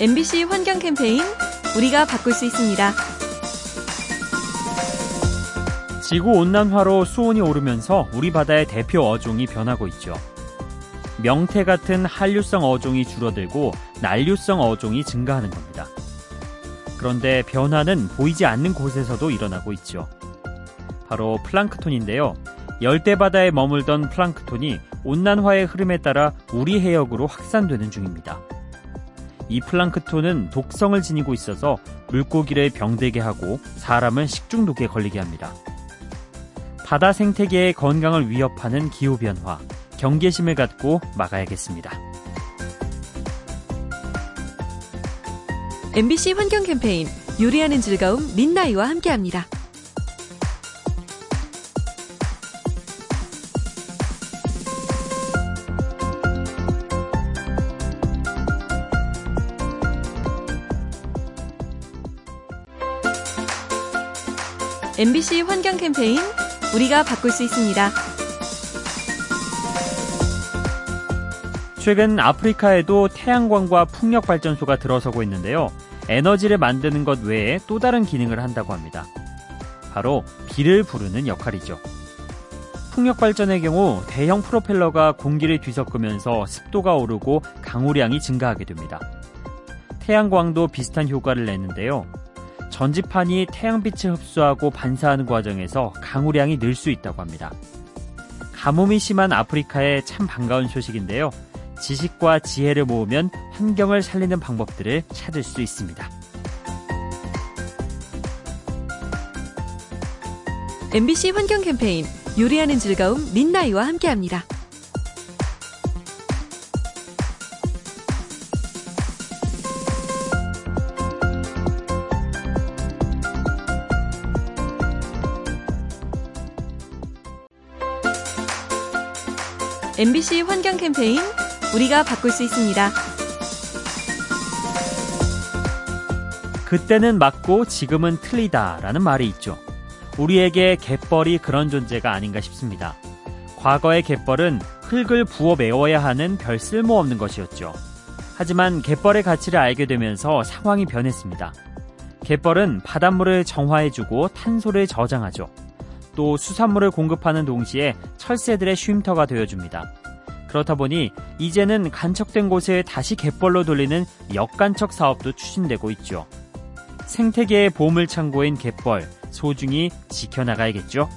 MBC 환경 캠페인 우리가 바꿀 수 있습니다. 지구 온난화로 수온이 오르면서 우리 바다의 대표 어종이 변하고 있죠. 명태 같은 한류성 어종이 줄어들고 난류성 어종이 증가하는 겁니다. 그런데 변화는 보이지 않는 곳에서도 일어나고 있죠. 바로 플랑크톤인데요. 열대 바다에 머물던 플랑크톤이 온난화의 흐름에 따라 우리 해역으로 확산되는 중입니다. 이 플랑크톤은 독성을 지니고 있어서 물고기를 병들게 하고 사람을 식중독에 걸리게 합니다. 바다 생태계의 건강을 위협하는 기후변화, 경계심을 갖고 막아야겠습니다. MBC 환경 캠페인 요리하는 즐거움 민나이와 함께합니다. MBC 환경 캠페인 우리가 바꿀 수 있습니다. 최근 아프리카에도 태양광과 풍력 발전소가 들어서고 있는데요. 에너지를 만드는 것 외에 또 다른 기능을 한다고 합니다. 바로 비를 부르는 역할이죠. 풍력 발전의 경우 대형 프로펠러가 공기를 뒤섞으면서 습도가 오르고 강우량이 증가하게 됩니다. 태양광도 비슷한 효과를 내는데요. 전지판이 태양빛을 흡수하고 반사하는 과정에서 강우량이 늘 수 있다고 합니다. 가뭄이 심한 아프리카에 참 반가운 소식인데요. 지식과 지혜를 모으면 환경을 살리는 방법들을 찾을 수 있습니다. MBC 환경 캠페인 요리하는 즐거움 민나이와 함께합니다. MBC 환경 캠페인 우리가 바꿀 수 있습니다. 그때는 맞고 지금은 틀리다라는 말이 있죠. 우리에게 갯벌이 그런 존재가 아닌가 싶습니다. 과거의 갯벌은 흙을 부어 메워야 하는 별 쓸모없는 것이었죠. 하지만 갯벌의 가치를 알게 되면서 상황이 변했습니다. 갯벌은 바닷물을 정화해주고 탄소를 저장하죠. 또 수산물을 공급하는 동시에 철새들의 쉼터가 되어줍니다. 그렇다 보니 이제는 간척된 곳을 다시 갯벌로 돌리는 역간척 사업도 추진되고 있죠. 생태계의 보물 창고인 갯벌 소중히 지켜나가야겠죠.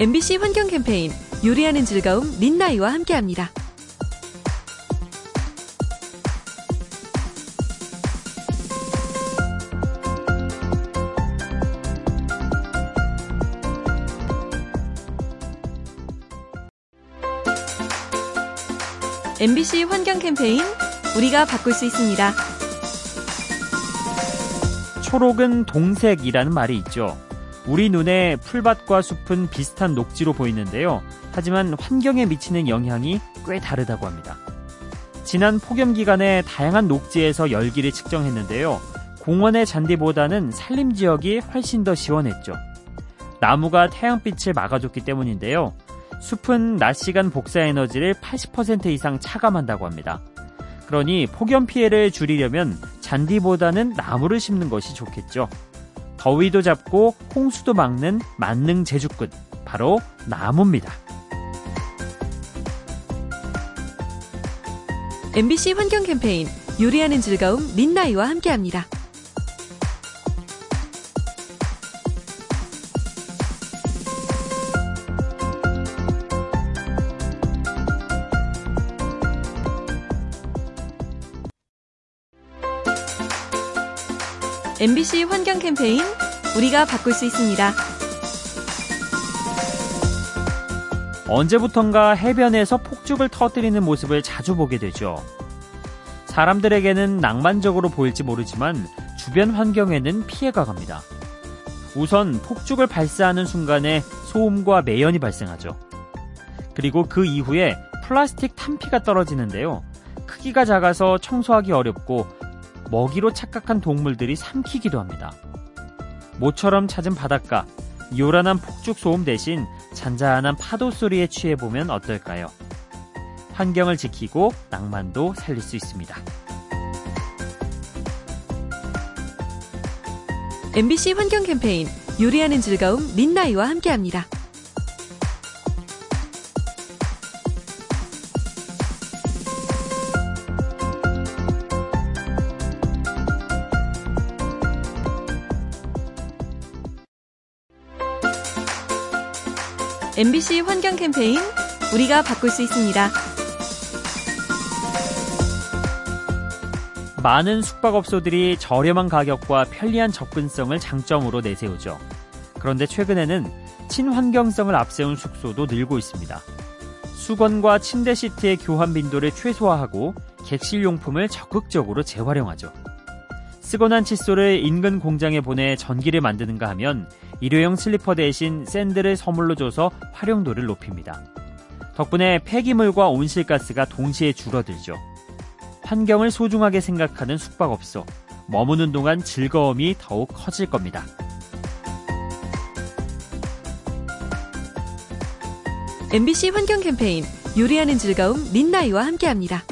MBC 환경 캠페인 요리하는 즐거움 민나이와 함께합니다. MBC 환경 캠페인 우리가 바꿀 수 있습니다. 초록은 동색이라는 말이 있죠. 우리 눈에 풀밭과 숲은 비슷한 녹지로 보이는데요. 하지만 환경에 미치는 영향이 꽤 다르다고 합니다. 지난 폭염 기간에 다양한 녹지에서 열기를 측정했는데요. 공원의 잔디보다는 산림 지역이 훨씬 더 시원했죠. 나무가 태양빛을 막아줬기 때문인데요. 숲은 낮 시간 복사 에너지를 80% 이상 차감한다고 합니다. 그러니 폭염 피해를 줄이려면 잔디보다는 나무를 심는 것이 좋겠죠. 더위도 잡고 홍수도 막는 만능 제주꾼 바로 나무입니다. MBC 환경 캠페인 요리하는 즐거움 민나이와 함께합니다. MBC 환경 캠페인 우리가 바꿀 수 있습니다. 언제부턴가 해변에서 폭죽을 터뜨리는 모습을 자주 보게 되죠. 사람들에게는 낭만적으로 보일지 모르지만 주변 환경에는 피해가 갑니다. 우선 폭죽을 발사하는 순간에 소음과 매연이 발생하죠. 그리고 그 이후에 플라스틱 탄피가 떨어지는데요. 크기가 작아서 청소하기 어렵고 먹이로 착각한 동물들이 삼키기도 합니다. 모처럼 찾은 바닷가, 요란한 폭죽 소음 대신 잔잔한 파도 소리에 취해보면 어떨까요? 환경을 지키고 낭만도 살릴 수 있습니다. MBC 환경 캠페인 요리하는 즐거움 민나이와 함께합니다. MBC 환경 캠페인 우리가 바꿀 수 있습니다. 많은 숙박업소들이 저렴한 가격과 편리한 접근성을 장점으로 내세우죠. 그런데 최근에는 친환경성을 앞세운 숙소도 늘고 있습니다. 수건과 침대 시트의 교환 빈도를 최소화하고 객실용품을 적극적으로 재활용하죠. 쓰고 난 칫솔을 인근 공장에 보내 전기를 만드는가 하면 일회용 슬리퍼 대신 샌들을 선물로 줘서 활용도를 높입니다. 덕분에 폐기물과 온실가스가 동시에 줄어들죠. 환경을 소중하게 생각하는 숙박업소, 머무는 동안 즐거움이 더욱 커질 겁니다. MBC 환경 캠페인 요리하는 즐거움 민나이와 함께합니다.